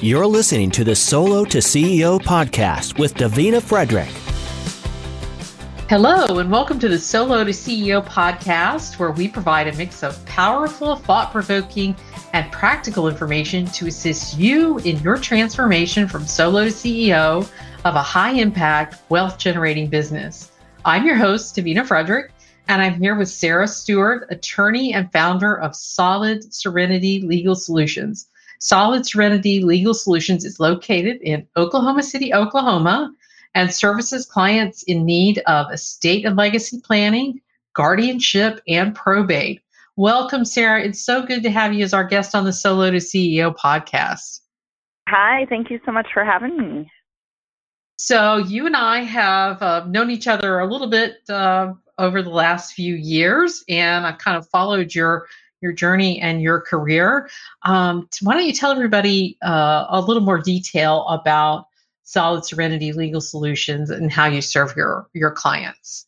You're listening to the Solo to CEO podcast with Davina Frederick. Hello, and welcome to the Solo to CEO podcast, where we provide a mix of powerful, thought provoking, and practical information to assist you in your transformation from solo to CEO of a high impact, wealth generating business. I'm your host, Davina Frederick, and I'm here with Sarah Stewart, attorney and founder of Solid Serenity Legal Solutions. Solid Serenity Legal Solutions is located in Oklahoma City, Oklahoma, and services clients in need of estate and legacy planning, guardianship, and probate. Welcome, Sarah. It's so good to have you as our guest on the Solo to CEO podcast. Hi, thank you so much for having me. So, you and I have uh, known each other a little bit uh, over the last few years, and I've kind of followed your your journey and your career. Um, why don't you tell everybody uh, a little more detail about Solid Serenity Legal Solutions and how you serve your your clients?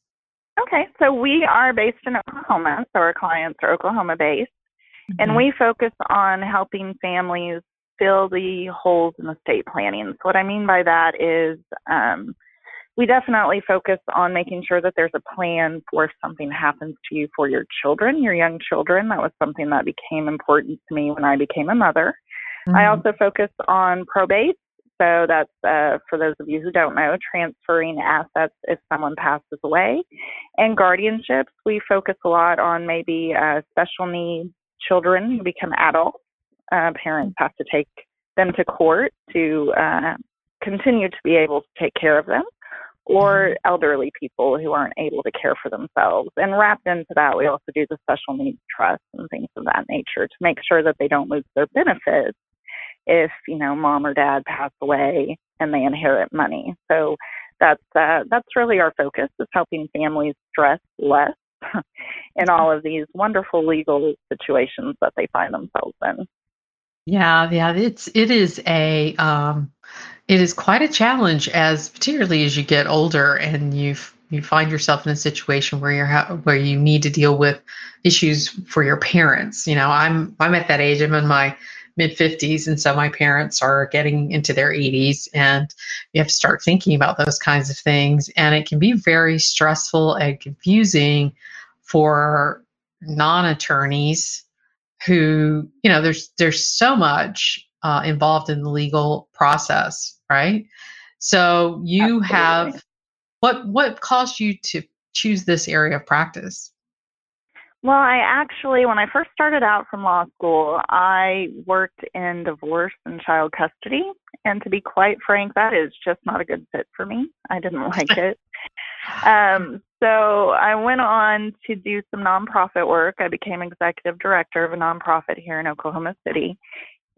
Okay, so we are based in Oklahoma, so our clients are Oklahoma based, mm-hmm. and we focus on helping families fill the holes in estate planning. So what I mean by that is um, we definitely focus on making sure that there's a plan for if something happens to you for your children, your young children. That was something that became important to me when I became a mother. Mm-hmm. I also focus on probate. So that's uh, for those of you who don't know, transferring assets if someone passes away. And guardianships, we focus a lot on maybe uh, special needs children who become adults. Uh, parents have to take them to court to uh, continue to be able to take care of them or mm-hmm. elderly people who aren't able to care for themselves. And wrapped into that, we also do the special needs trust and things of that nature to make sure that they don't lose their benefits if, you know, mom or dad pass away and they inherit money. So that's uh, that's really our focus is helping families stress less in all of these wonderful legal situations that they find themselves in. Yeah, yeah, it's it is a um, it is quite a challenge as particularly as you get older and you you find yourself in a situation where you're ha- where you need to deal with issues for your parents. You know, I'm I'm at that age. I'm in my mid 50s and so my parents are getting into their 80s and you have to start thinking about those kinds of things and it can be very stressful and confusing for non-attorneys who you know there's there's so much uh, involved in the legal process right? So you Absolutely. have what what caused you to choose this area of practice? Well, I actually, when I first started out from law school, I worked in divorce and child custody. And to be quite frank, that is just not a good fit for me. I didn't like it. Um, so I went on to do some nonprofit work. I became executive director of a nonprofit here in Oklahoma City.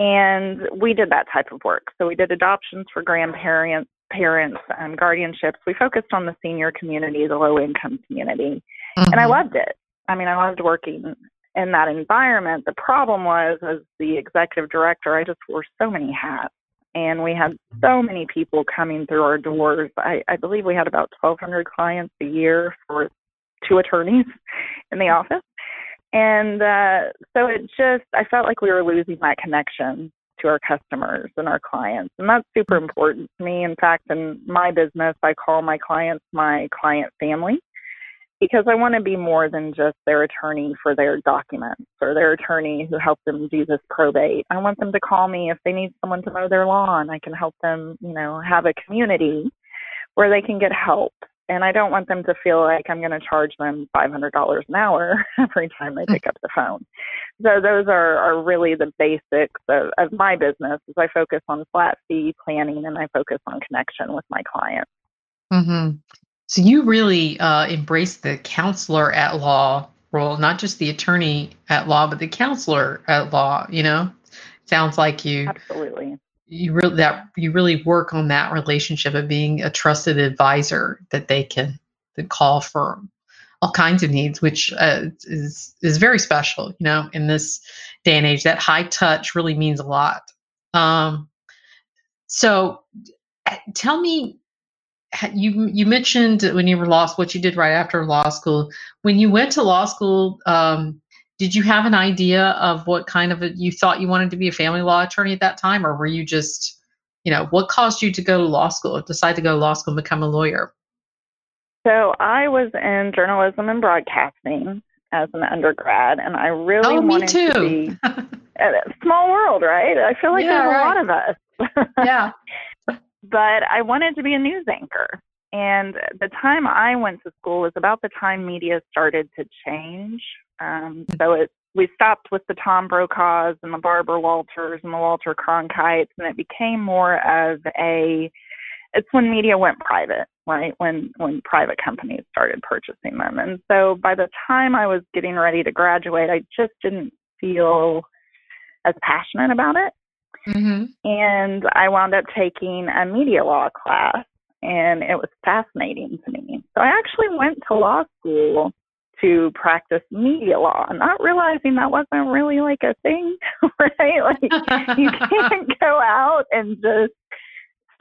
And we did that type of work. So we did adoptions for grandparents, parents, and guardianships. We focused on the senior community, the low income community. Mm-hmm. And I mm-hmm. loved it. I mean, I loved working in that environment. The problem was, as the executive director, I just wore so many hats. And we had so many people coming through our doors. I, I believe we had about 1,200 clients a year for two attorneys in the office. And uh, so it just, I felt like we were losing that connection to our customers and our clients. And that's super important to me. In fact, in my business, I call my clients my client family because I want to be more than just their attorney for their documents or their attorney who helped them do this probate. I want them to call me if they need someone to mow their lawn. I can help them, you know, have a community where they can get help and I don't want them to feel like I'm going to charge them $500 an hour every time they pick up the phone. So those are, are really the basics of, of my business is I focus on flat fee planning and I focus on connection with my clients. Mm-hmm. So you really uh, embrace the counselor at law role, not just the attorney at law, but the counselor at law, you know? Sounds like you absolutely you really that you really work on that relationship of being a trusted advisor that they can call for all kinds of needs, which uh, is is very special. You know, in this day and age, that high touch really means a lot. Um, so, uh, tell me, you you mentioned when you were law what you did right after law school. When you went to law school, um, did you have an idea of what kind of a, you thought you wanted to be a family law attorney at that time, or were you just, you know, what caused you to go to law school, decide to go to law school and become a lawyer? So I was in journalism and broadcasting as an undergrad, and I really oh, wanted to be a small world, right? I feel like yeah, there's right. a lot of us. yeah. But I wanted to be a news anchor. And the time I went to school was about the time media started to change. Um, so it we stopped with the Tom Brokaws and the Barbara Walters and the Walter Cronkites, and it became more of a. It's when media went private, right? When when private companies started purchasing them, and so by the time I was getting ready to graduate, I just didn't feel as passionate about it. Mm-hmm. And I wound up taking a media law class, and it was fascinating to me. So I actually went to law school to practice media law, not realizing that wasn't really like a thing, right? Like you can't go out and just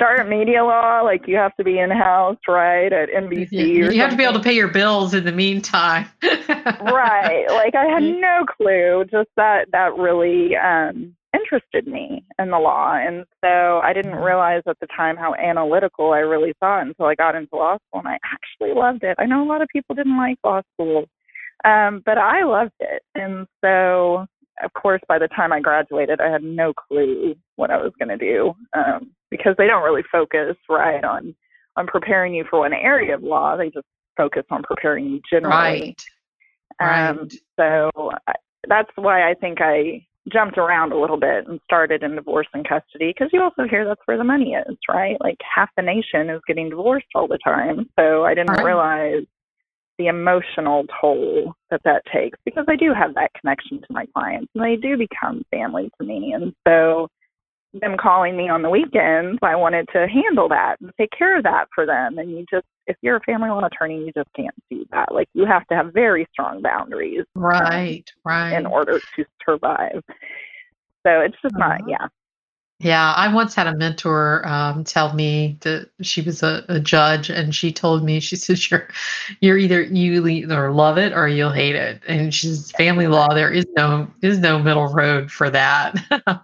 start media law like you have to be in house, right, at NBC. you, or you have to be able to pay your bills in the meantime. right. Like I had no clue. Just that that really um interested me in the law. And so I didn't realize at the time how analytical I really thought until I got into law school and I actually loved it. I know a lot of people didn't like law school. Um, but I loved it. And so of course by the time I graduated I had no clue what I was gonna do. Um, because they don't really focus right on on preparing you for one area of law. They just focus on preparing you generally. right. Um, Right. so I, that's why I think I jumped around a little bit and started in divorce and custody because you also hear that's where the money is, right? Like half the nation is getting divorced all the time. So I didn't Right. realize the emotional toll that that takes because I do have that connection to my clients and they do become family to me. And so them calling me on the weekends, I wanted to handle that and take care of that for them. And you just, if you're a family law attorney, you just can't do that. Like you have to have very strong boundaries Right. Right. in order to survive. So it's just not, Uh-huh. yeah. Yeah, I once had a mentor um, tell me that she was a, a judge, and she told me she says you're you're either you either love it or you'll hate it, and she's family law. There is no is no middle road for that. um,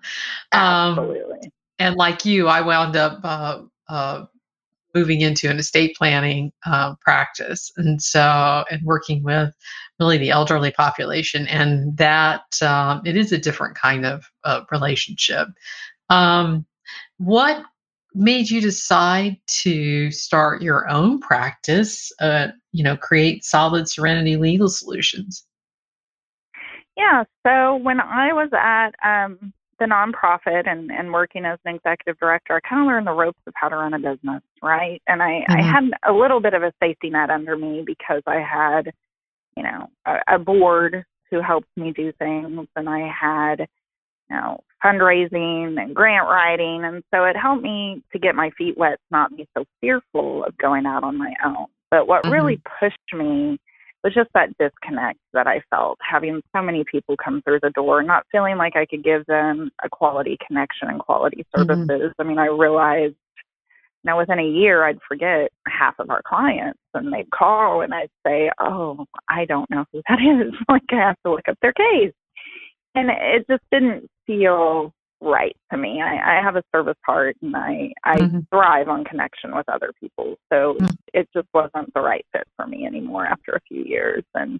Absolutely. and like you, I wound up uh, uh, moving into an estate planning uh, practice, and so and working with really the elderly population, and that um, it is a different kind of uh, relationship. Um, what made you decide to start your own practice? Uh, you know, create Solid Serenity Legal Solutions. Yeah. So when I was at um, the nonprofit and, and working as an executive director, I kind of learned the ropes of how to run a business, right? And I, I Mhm. had a little bit of a safety net under me because I had, you know, a, a board who helped me do things, and I had, you know, fundraising and grant writing, and so it helped me to get my feet wet, not be so fearful of going out on my own. But what really pushed me was just that disconnect that I felt having so many people come through the door, not feeling like I could give them a quality connection and quality Mhm. services. I mean, I realized, now within a year, I'd forget half of our clients and they'd call and I'd say, Oh, I don't know who that is. like, I have to look up their case. And it just didn't feel right to me. I, I have a service heart and I, I Mhm. thrive on connection with other people. So Mm. it just wasn't the right fit for me anymore after a few years. And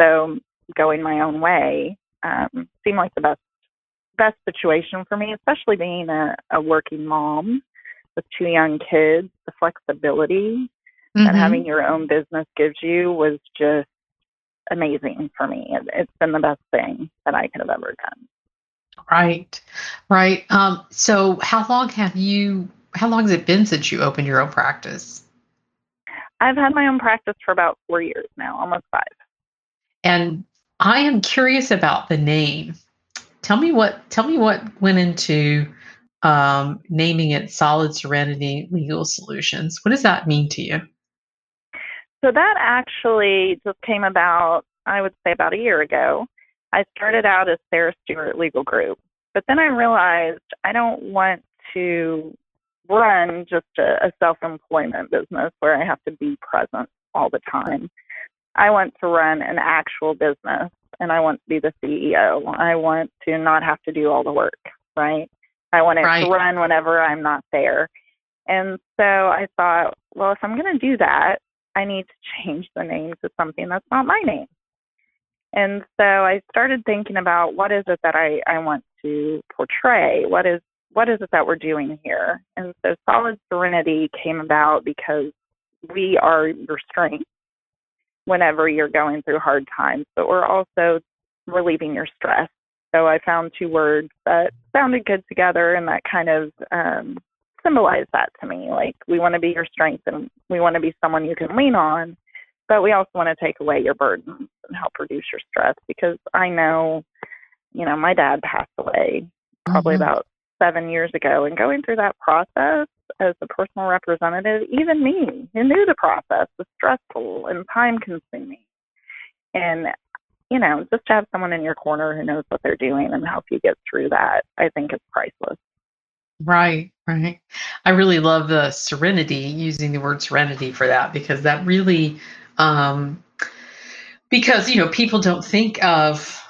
so going my own way um, seemed like the best best situation for me, especially being a, a working mom with two young kids. The flexibility that Mhm. having your own business gives you was just amazing for me. It, it's been the best thing that I could have ever done. Right, right. Um, so, how long have you? How long has it been since you opened your own practice? I've had my own practice for about four years now, almost five. And I am curious about the name. Tell me what. Tell me what went into um, naming it Solid Serenity Legal Solutions. What does that mean to you? So that actually just came about, I would say, about a year ago. I started out as Sarah Stewart Legal Group, but then I realized I don't want to run just a, a self employment business where I have to be present all the time. I want to run an actual business and I want to be the CEO. I want to not have to do all the work, right? I want it Right. to run whenever I'm not there. And so I thought, well, if I'm going to do that, I need to change the name to something that's not my name. And so I started thinking about what is it that I, I want to portray? What is what is it that we're doing here? And so Solid Serenity came about because we are your strength whenever you're going through hard times, but we're also relieving your stress. So I found two words that sounded good together and that kind of um, symbolized that to me. Like we want to be your strength and we want to be someone you can lean on, but we also want to take away your burdens and help reduce your stress because I know, you know, my dad passed away probably Mhm. about seven years ago and going through that process as a personal representative, even me who knew the process was stressful and time consuming. And, you know, just to have someone in your corner who knows what they're doing and help you get through that, I think is priceless. Right, right. I really love the serenity, using the word serenity for that, because that really, um, because, you know, people don't think of,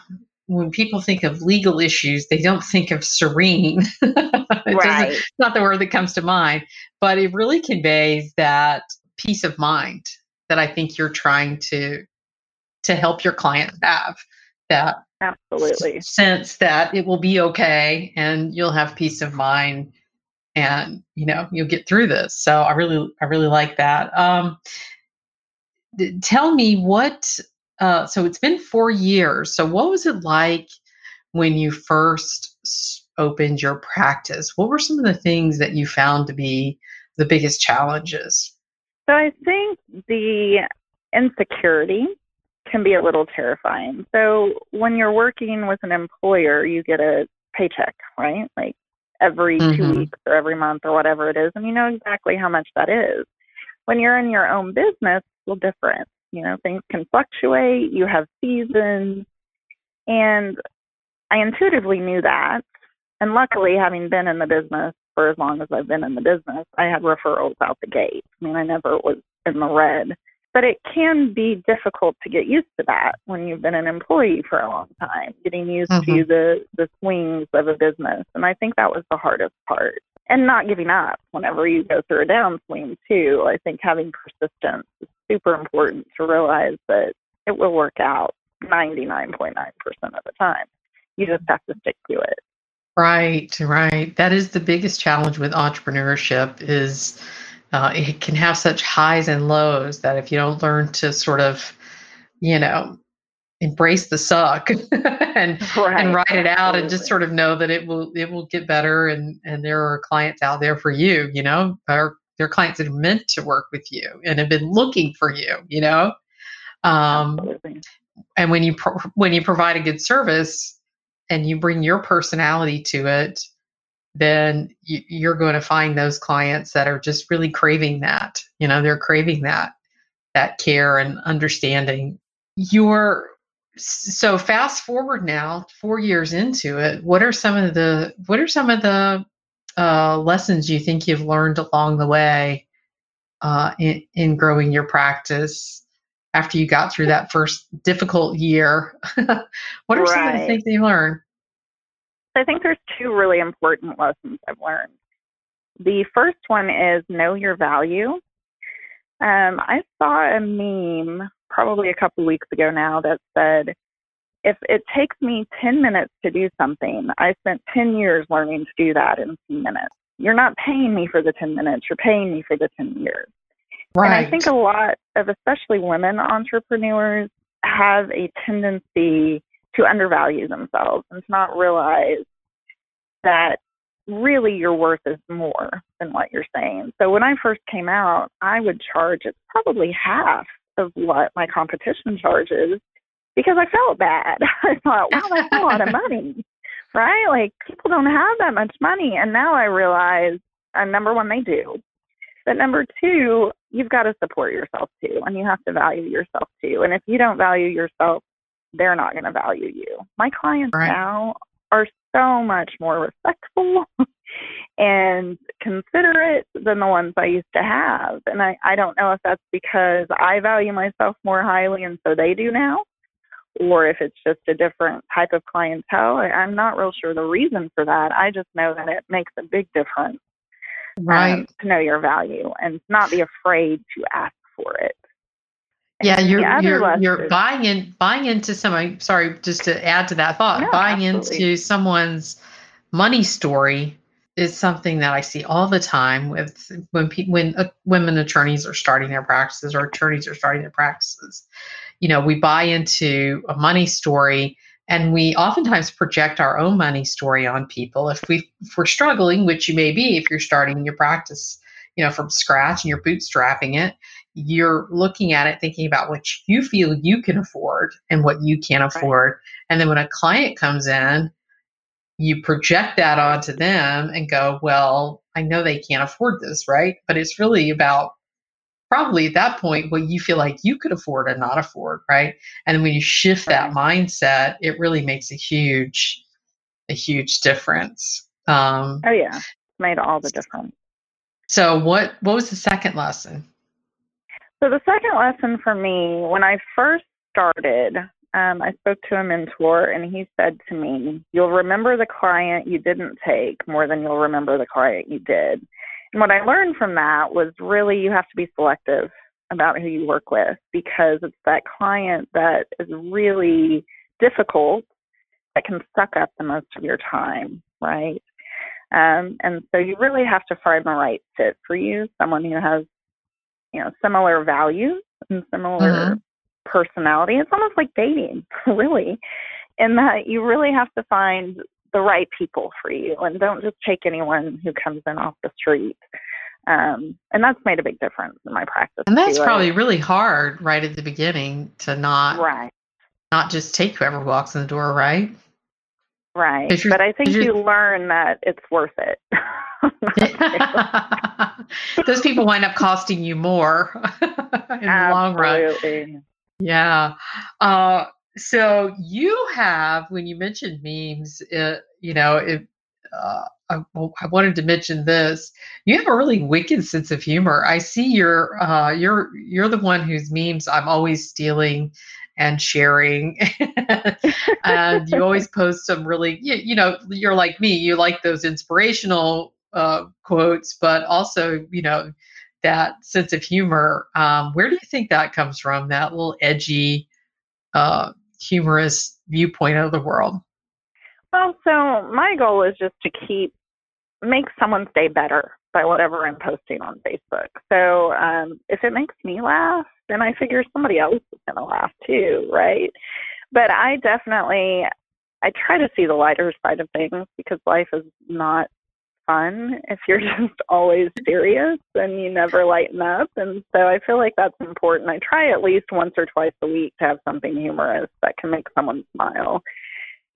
when people think of legal issues, they don't think of serene. it doesn't, it's not the word that comes to mind, but it really conveys that peace of mind that I think you're trying to to help your client have that Absolutely. sense that it will be okay and you'll have peace of mind and you know you'll get through this so i really i really like that um tell me what uh so it's been four years so what was it like when you first opened your practice what were some of the things that you found to be the biggest challenges So I think the insecurity can be a little terrifying. So when you're working with an employer, you get a paycheck, right? Like every two Mhm. weeks or every month or whatever it is, and you know exactly how much that is. When you're in your own business, little different. You know, things can fluctuate, you have seasons, and I intuitively knew that. And luckily, having been in the business for as long as I've been in the business, I had referrals out the gate. I mean, I never was in the red. But it can be difficult to get used to that when you've been an employee for a long time, getting used to Mhm. the, the swings of a business. And I think that was the hardest part. And not giving up whenever you go through a downswing, too. I think having persistence is super important to realize that it will work out 99.9% of the time. You just have to stick to it. Right, right. That is the biggest challenge with entrepreneurship is uh, it can have such highs and lows that if you don't learn to sort of, you know, embrace the suck and Right. and write it out and just sort of know that it will it will get better and and there are clients out there for you, you know, or there are clients that are meant to work with you and have been looking for you, you know. Um, Absolutely. and when you pro- when you provide a good service and you bring your personality to it then you, you're going to find those clients that are just really craving that you know they're craving that that care and understanding your so fast forward now four years into it what are some of the what are some of the uh, lessons you think you've learned along the way uh, in, in growing your practice after you got through that first difficult year what are some of the Right. things you learned I think there's two really important lessons I've learned. The first one is know your value. Um, I saw a meme probably a couple weeks ago now that said, if it takes me 10 minutes to do something, I spent 10 years learning to do that in 10 minutes. You're not paying me for the 10 minutes, you're paying me for the 10 years. right And I think a lot of, especially women entrepreneurs, have a tendency to undervalue themselves and to not realize that really your worth is more than what you're saying. So when I first came out, I would charge it's probably half of what my competition charges because I felt bad. I thought, wow, that's a lot of money, right? Like people don't have that much money. And now I realize, uh, number one, they do. But number two, you've got to support yourself too, and you have to value yourself too. And if you don't value yourself, they're not going to value you. My clients Right. now are so much more respectful and considerate than the ones I used to have. And I, I don't know if that's because I value myself more highly and so they do now, or if it's just a different type of clientele. I'm not real sure the reason for that. I just know that it makes a big difference um, right um, to know your value and not be afraid to ask for it. Yeah, you're you're, you're buying in buying into someone. Sorry, just to add to that thought, buying absolutely. into someone's money story is something that I see all the time with when pe- when uh, women attorneys are starting their practices or attorneys are starting their practices. You know, we buy into a money story and we oftentimes project our own money story on people if we if we're struggling, which you may be if you're starting your practice, you know, from scratch and you're bootstrapping it. You're looking at it thinking about what you feel you can afford and what you can't afford. Right. And then when a client comes in you project that onto them and go, well, I know they can't afford this, right? But it's really about probably at that point what you feel like you could afford and not afford, right? And when you shift that mindset, it really makes a huge, a huge difference. Um, oh yeah, made all the difference. So what what was the second lesson? So the second lesson for me, when I first started, um, I spoke to a mentor and he said to me, You'll remember the client you didn't take more than you'll remember the client you did. And what I learned from that was really you have to be selective about who you work with because it's that client that is really difficult that can suck up the most of your time, right? Um, and so you really have to find the right fit for you, someone who has, you know, similar values and similar mm-hmm personality. It's almost like dating, really, in that you really have to find the right people for you and don't just take anyone who comes in off the street. Um, and that's made a big difference in my practice. And that's too. probably really hard right at the beginning to not right. not just take whoever walks in the door, right? Right. But I think you learn that it's worth it. Those people wind up costing you more in the long run. Yeah. Uh, so you have, when you mentioned memes, it, you know, it, uh, I, I, wanted to mention this. You have a really wicked sense of humor. I see you're uh, you're you're the one whose memes I'm always stealing and sharing, and you always post some really you, you, know you're like me. You like those inspirational uh, quotes, but also you know that sense of humor. Um, where do you think that comes from? That little edgy, uh, humorous viewpoint of the world. Well, so my goal is just to keep make someone's day better by whatever I'm posting on Facebook. So um, if it makes me laugh, then I figure somebody else is going to laugh too, right? But I definitely I try to see the lighter side of things because life is not fun if you're just always serious and you never lighten up. And so I feel like that's important. I try at least once or twice a week to have something humorous that can make someone smile.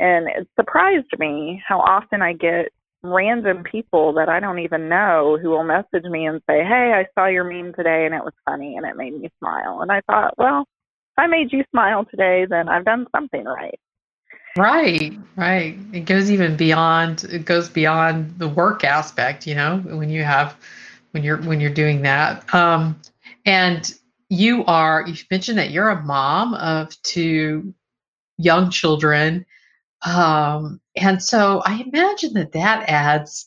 And it surprised me how often I get random people that I don't even know who will message me and say, Hey, I saw your meme today and it was funny and it made me smile. And I thought, well, if I made you smile today, then I've done something right. Right, right. It goes even beyond it goes beyond the work aspect, you know, when you have when you're when you're doing that. Um and you are you mentioned that you're a mom of two young children. Um and so I imagine that that adds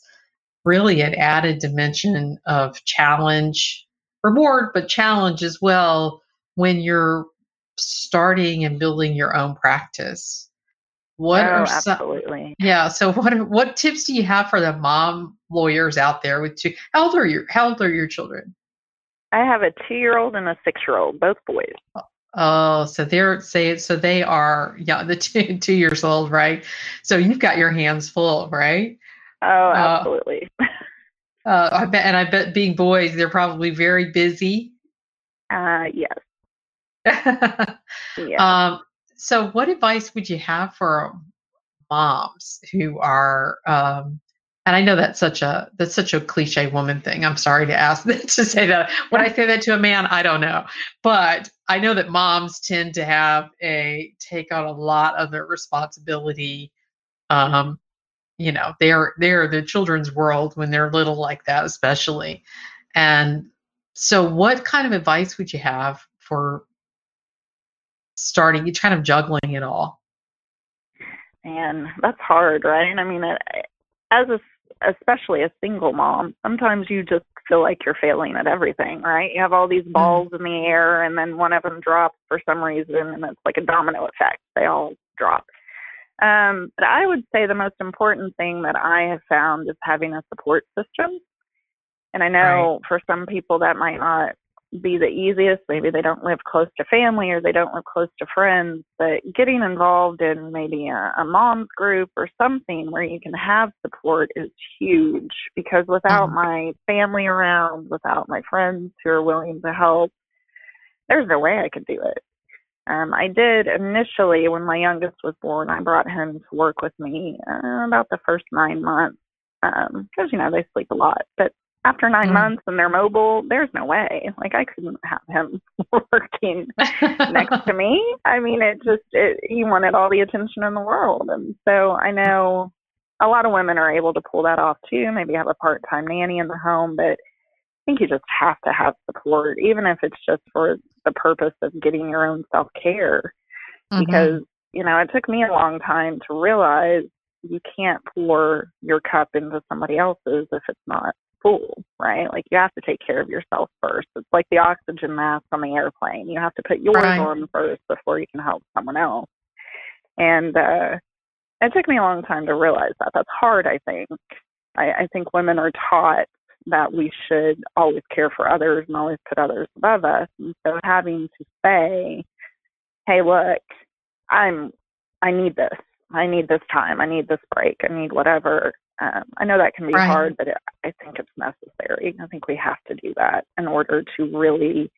really an added dimension of challenge, reward, but challenge as well when you're starting and building your own practice. What oh, are absolutely. Some, yeah. So what what tips do you have for the mom lawyers out there with two? How old are your How old are your children? I have a two year old and a six year old, both boys. Oh, so they're say so they are yeah the two two years old, right? So you've got your hands full, right? Oh, uh, absolutely. Uh, uh, I bet, and I bet being boys, they're probably very busy. Uh, yes. yeah. Um, so what advice would you have for moms who are um, and I know that's such a that's such a cliche woman thing. I'm sorry to ask to say that. When I say that to a man, I don't know, but I know that moms tend to have a take on a lot of their responsibility. Um, you know, they're they're the children's world when they're little like that, especially. And so, what kind of advice would you have for starting, you're kind of juggling it all. And that's hard, right? I mean, as a especially a single mom, sometimes you just feel like you're failing at everything, right? You have all these mm-hmm. balls in the air, and then one of them drops for some reason, and it's like a domino effect. They all drop. Um, but I would say the most important thing that I have found is having a support system. And I know right. for some people that might not be the easiest. Maybe they don't live close to family or they don't live close to friends, but getting involved in maybe a, a mom's group or something where you can have support is huge because without mm-hmm. my family around, without my friends who are willing to help, there's no way I could do it. Um, I did initially when my youngest was born. I brought him to work with me uh, about the first nine months because um, you know they sleep a lot. But after 9 mm. months and they're mobile, there's no way. Like I couldn't have him working next to me. I mean, it just it, he wanted all the attention in the world, and so I know a lot of women are able to pull that off too. Maybe have a part-time nanny in the home, but I think you just have to have support, even if it's just for the purpose of getting your own self-care. Mm-hmm. Because you know, it took me a long time to realize you can't pour your cup into somebody else's if it's not full, right? Like you have to take care of yourself first. It's like the oxygen mask on the airplane. You have to put yours right. on first before you can help someone else. And uh it took me a long time to realize that. That's hard, I think. I, I think women are taught that we should always care for others and always put others above us. And so having to say, Hey, look, I'm I need this. I need this time. I need this break. I need whatever. Um, I know that can be right. hard, but it, I think it's necessary. I think we have to do that in order to really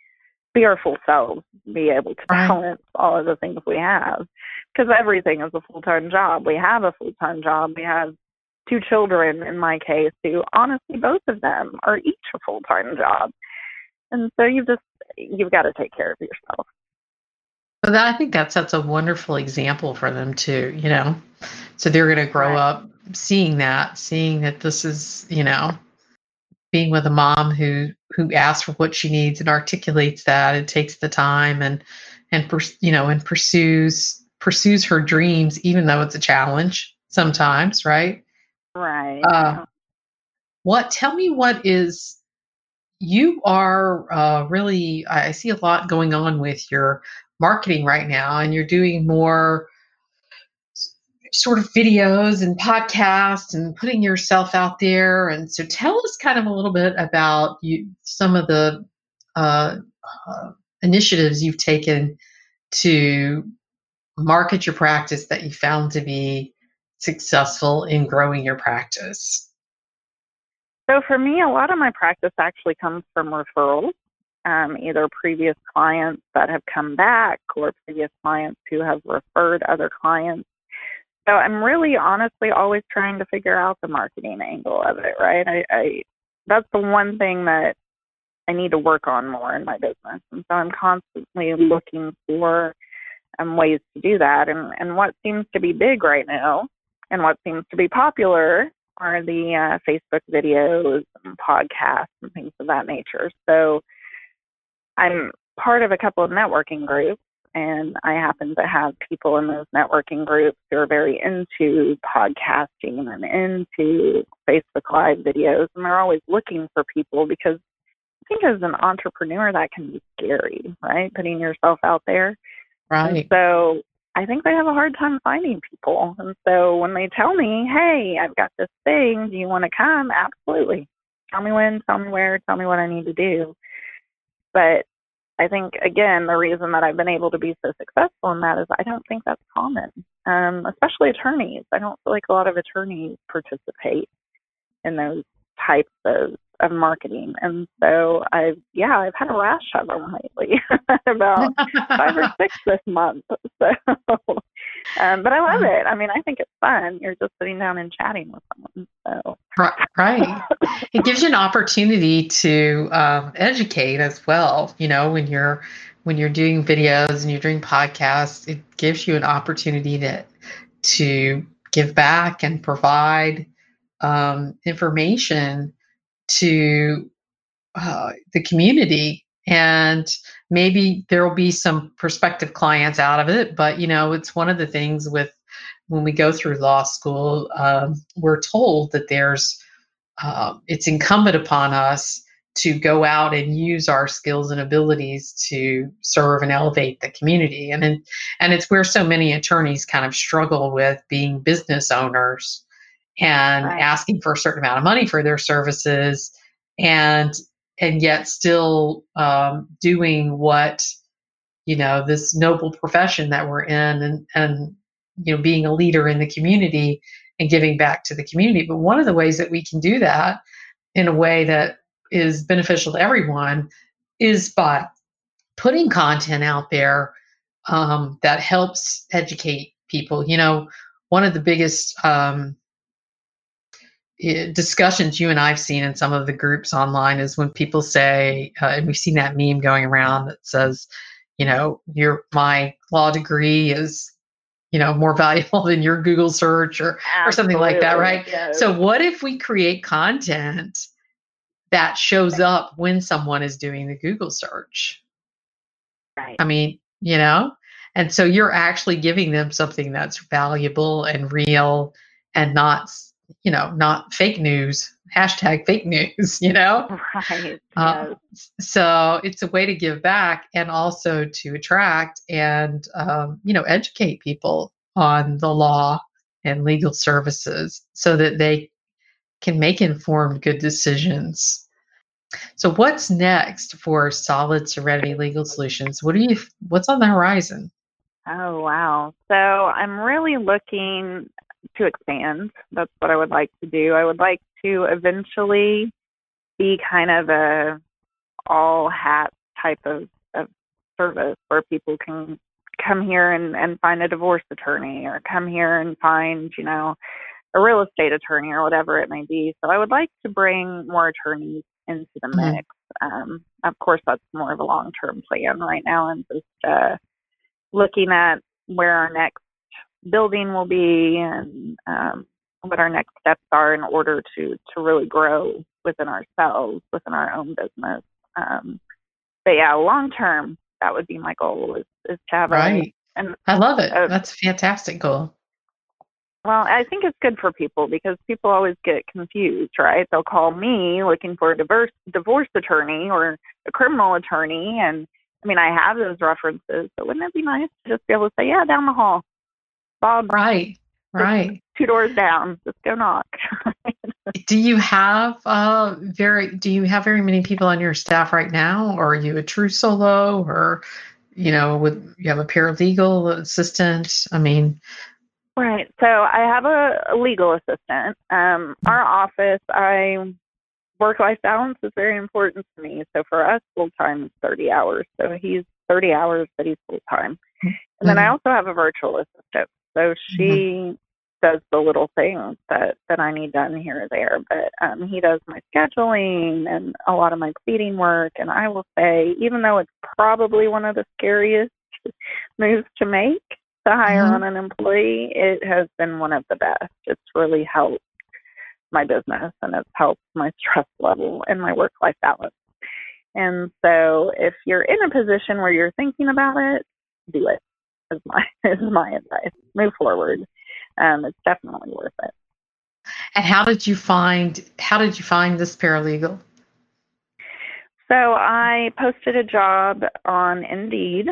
be our full selves, be able to right. balance all of the things we have. Because everything is a full time job. We have a full time job. We have two children in my case who honestly both of them are each a full time job. And so you just you've got to take care of yourself. But I think that sets a wonderful example for them too, you know. So they're going to grow right. up seeing that, seeing that this is, you know, being with a mom who who asks for what she needs and articulates that and takes the time and and you know and pursues pursues her dreams even though it's a challenge sometimes, right? Right. Uh, what? Tell me what is. You are uh, really. I see a lot going on with your marketing right now, and you're doing more sort of videos and podcasts and putting yourself out there. And so tell us kind of a little bit about you, some of the uh, uh, initiatives you've taken to market your practice that you found to be successful in growing your practice. So for me, a lot of my practice actually comes from referrals. Um, either previous clients that have come back or previous clients who have referred other clients so I'm really honestly always trying to figure out the marketing angle of it, right? I, I that's the one thing that I need to work on more in my business. And so I'm constantly looking for um, ways to do that. And, and what seems to be big right now and what seems to be popular are the uh, Facebook videos and podcasts and things of that nature. So I'm part of a couple of networking groups and I happen to have people in those networking groups who are very into podcasting and into Facebook Live videos, and they're always looking for people because I think as an entrepreneur that can be scary, right? Putting yourself out there. Right. And so I think they have a hard time finding people. And so when they tell me, hey, I've got this thing, do you want to come? Absolutely. Tell me when, tell me where, tell me what I need to do. But I think again the reason that I've been able to be so successful in that is I don't think that's common, um, especially attorneys. I don't feel like a lot of attorneys participate in those types of of marketing, and so I've yeah I've had a rash of them lately, about five or six this month. So um, but I love it. I mean, I think it's fun. You're just sitting down and chatting with someone. So right, it gives you an opportunity to um, educate as well. You know, when you're when you're doing videos and you're doing podcasts, it gives you an opportunity to to give back and provide um, information to uh, the community and maybe there will be some prospective clients out of it but you know it's one of the things with when we go through law school um, we're told that there's uh, it's incumbent upon us to go out and use our skills and abilities to serve and elevate the community and and, and it's where so many attorneys kind of struggle with being business owners and right. asking for a certain amount of money for their services and and yet still um, doing what you know this noble profession that we're in and and you know being a leader in the community and giving back to the community. But one of the ways that we can do that in a way that is beneficial to everyone is by putting content out there um, that helps educate people. You know one of the biggest um, discussions you and I've seen in some of the groups online is when people say, uh, and we've seen that meme going around that says, you know, your my law degree is, you know, more valuable than your Google search or or something like that, right? Yes. So what if we create content that shows up when someone is doing the Google search? Right. I mean, you know, and so you're actually giving them something that's valuable and real and not you know, not fake news, hashtag fake news, you know? Right. Uh, so it's a way to give back and also to attract and, um, you know, educate people on the law and legal services so that they can make informed good decisions. So what's next for Solid Serenity Legal Solutions? What do you what's on the horizon? Oh wow. So I'm really looking to expand. That's what I would like to do. I would like to eventually be kind of a all hat type of, of service where people can come here and, and find a divorce attorney or come here and find, you know, a real estate attorney or whatever it may be. So I would like to bring more attorneys into the mm-hmm. mix. Um, of course, that's more of a long term plan right now and just uh, looking at where our next building will be and um, what our next steps are in order to to really grow within ourselves, within our own business. Um, but yeah, long term, that would be my goal is is to have right. A, and I love it. A, That's a fantastic goal. Well, I think it's good for people because people always get confused, right? They'll call me looking for a divorce divorce attorney or a criminal attorney, and I mean, I have those references. So wouldn't it be nice to just be able to say, yeah, down the hall, Bob. Right. Right. Two doors down. Just go knock. do you have uh very do you have very many people on your staff right now or are you a true solo or you know with you have a paralegal assistant i mean right so i have a, a legal assistant um our office i work life balance is very important to me so for us full time is 30 hours so he's 30 hours but he's full time and mm-hmm. then i mm-hmm. also have a virtual assistant so she mm-hmm. does the little things that that I need done here or there. But um, he does my scheduling and a lot of my pleading work. And I will say, even though it's probably one of the scariest moves to make to hire mm-hmm. on an employee, it has been one of the best. It's really helped my business and it's helped my stress level and my work life balance. And so if you're in a position where you're thinking about it, do it is my is my advice. Move forward. Um, it's definitely worth it. And how did you find how did you find this paralegal? So I posted a job on Indeed,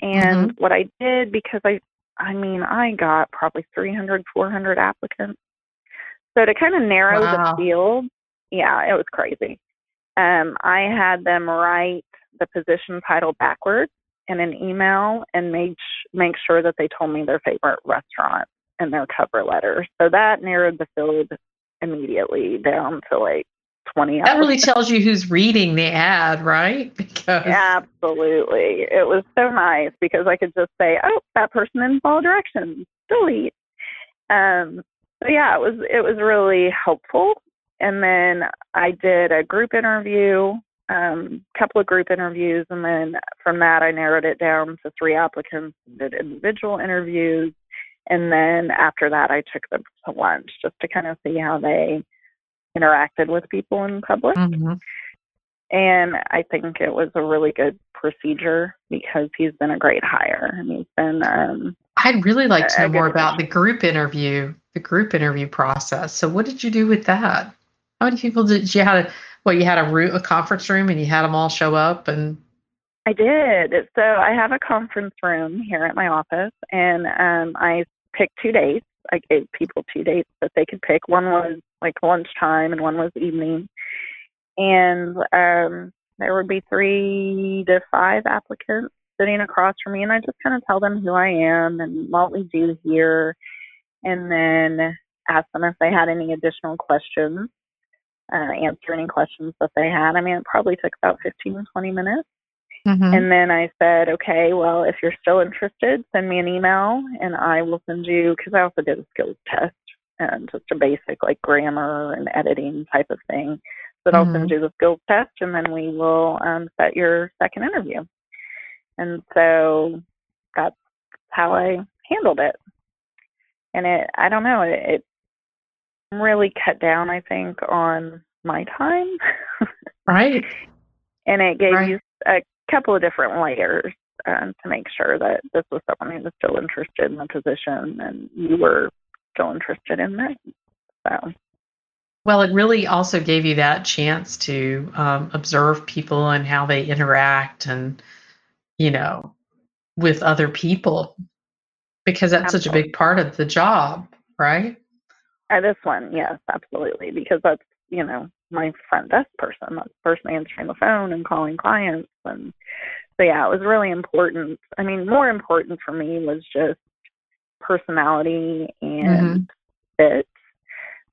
and mm-hmm. what I did because I I mean I got probably 300 400 applicants. So to kind of narrow wow. the field, yeah, it was crazy. Um, I had them write the position title backwards in an email and make sh- make sure that they told me their favorite restaurant in their cover letter. So that narrowed the field immediately down to like 20 that really tells you who's reading the ad right? Because absolutely. It was so nice because i could just say oh that person didn't follow directions. Delete. Um so yeah it was it was really helpful. And then i did a group interview um, couple of group interviews, and then from that I narrowed it down to three applicants, did individual interviews, and then after that I took them to lunch just to kind of see how they interacted with people in public. Mm-hmm. And I think it was a really good procedure because he's been a great hire. And he's been. Um, I'd really like to know more about the group interview, the group interview process. So, what did you do with that? How many people did you had? A, well, you had a, room, a conference room, and you had them all show up, and I did. So I have a conference room here at my office, and um, I picked two dates. I gave people two dates that they could pick. One was like lunchtime, and one was evening. And um, there would be three to five applicants sitting across from me, and I just kind of tell them who I am and what we do here, and then ask them if they had any additional questions, uh, answer any questions that they had. I mean, it probably took about 15, 20 minutes. Mm-hmm. And then I said, okay, well, if you're still interested, send me an email and I will send you, because I also did a skills test and just a basic like grammar and editing type of thing. But mm-hmm. I'll send you the skills test and then we will um, set your second interview. And so that's how I handled it. And it, I don't know, it, it really cut down, I think, on my time. right. And it gave right. you a couple of different layers um, to make sure that this was someone who was still interested in the position and you were still interested in it. So. Well, it really also gave you that chance to um, observe people and how they interact and, you know, with other people because that's absolutely. such a big part of the job, right? Uh, this one, yes, absolutely. Because that's, you know, my front desk person. That's the person answering the phone and calling clients. And so, yeah, it was really important. I mean, more important for me was just personality and mm-hmm. fit.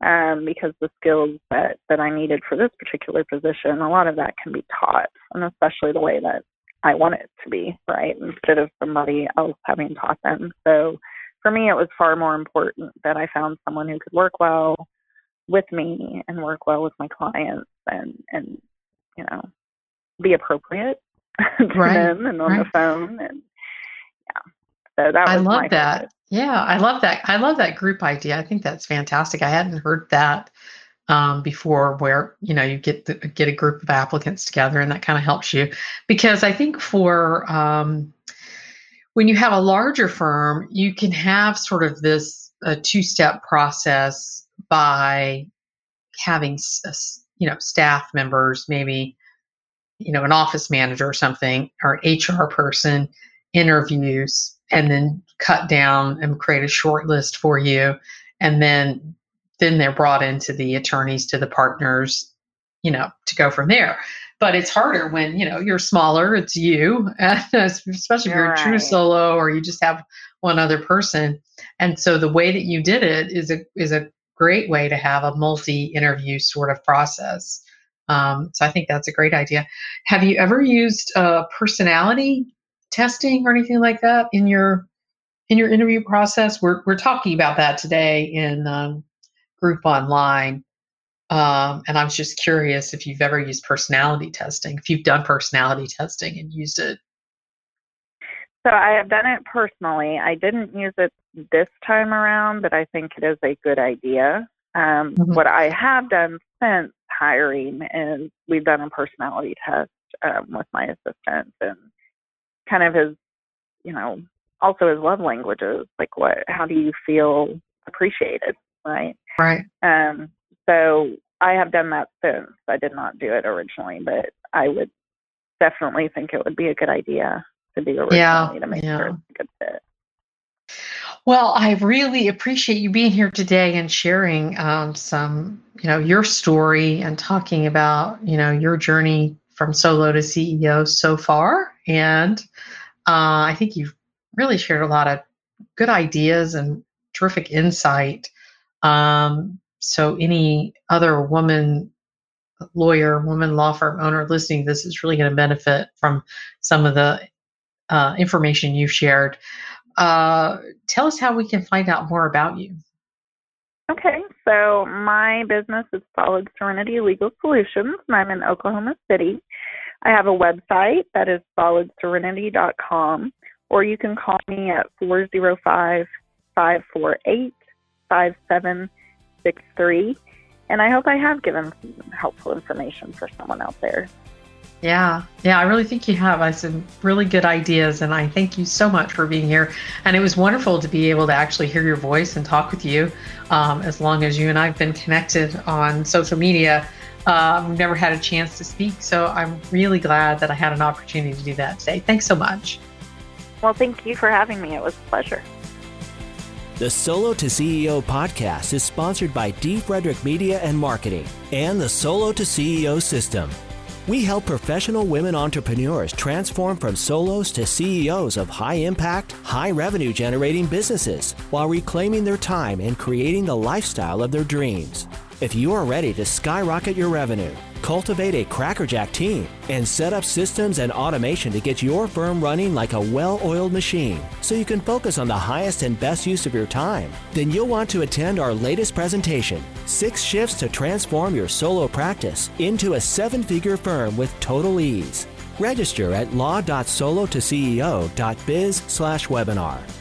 Um, because the skills that, that I needed for this particular position, a lot of that can be taught, and especially the way that I want it to be, right? Instead of somebody else having taught them. So for me, it was far more important that I found someone who could work well with me and work well with my clients and and you know be appropriate to right. them and on right. the phone and yeah so that I love that favorite. yeah I love that I love that group idea I think that's fantastic I hadn't heard that um, before where you know you get the, get a group of applicants together and that kind of helps you because I think for um, when you have a larger firm you can have sort of this a two step process by having you know staff members maybe you know an office manager or something or an hr person interviews and then cut down and create a short list for you. And then then they're brought into the attorneys to the partners you know to go from there but it's harder when you know you're smaller it's you especially if you're a true solo or you just have one other person and so the way that you did it is a is a great way to have a multi interview sort of process. Um, so I think that's a great idea. Have you ever used uh, personality testing or anything like that in your in your interview process? We're we're talking about that today in um, Group Online, um, and I was just curious if you've ever used personality testing, if you've done personality testing and used it. So I have done it personally. I didn't use it this time around, but I think it is a good idea. Um, mm-hmm. What I have done since hiring is we've done a personality test um, with my assistant and kind of his, you know, also his love languages. Like, what, how do you feel appreciated, right? Right. Um, so I have done that since. I did not do it originally, but I would definitely think it would be a good idea to do originally yeah, to make yeah. sure it's a good fit. Well, I really appreciate you being here today and sharing um, some, you know, your story and talking about, you know, your journey from solo to CEO so far. And uh, I think you've really shared a lot of good ideas and terrific insight. Um, so, any other woman lawyer, woman law firm owner listening to this is really going to benefit from some of the uh, information you've shared. Uh, tell us how we can find out more about you. Okay, so my business is Solid Serenity Legal Solutions, and I'm in Oklahoma City. I have a website that is solidserenity.com, or you can call me at 405 548 5763. And I hope I have given some helpful information for someone out there. Yeah, yeah, I really think you have. I some really good ideas, and I thank you so much for being here. And it was wonderful to be able to actually hear your voice and talk with you. Um, as long as you and I've been connected on social media, uh, we've never had a chance to speak. So I'm really glad that I had an opportunity to do that today. Thanks so much. Well, thank you for having me. It was a pleasure. The Solo to CEO podcast is sponsored by D. Frederick Media and Marketing and the Solo to CEO system. We help professional women entrepreneurs transform from solos to CEOs of high impact, high revenue generating businesses while reclaiming their time and creating the lifestyle of their dreams. If you are ready to skyrocket your revenue, cultivate a crackerjack team, and set up systems and automation to get your firm running like a well oiled machine so you can focus on the highest and best use of your time, then you'll want to attend our latest presentation Six Shifts to Transform Your Solo Practice into a Seven Figure Firm with Total Ease. Register at law.solotoceo.biz slash webinar.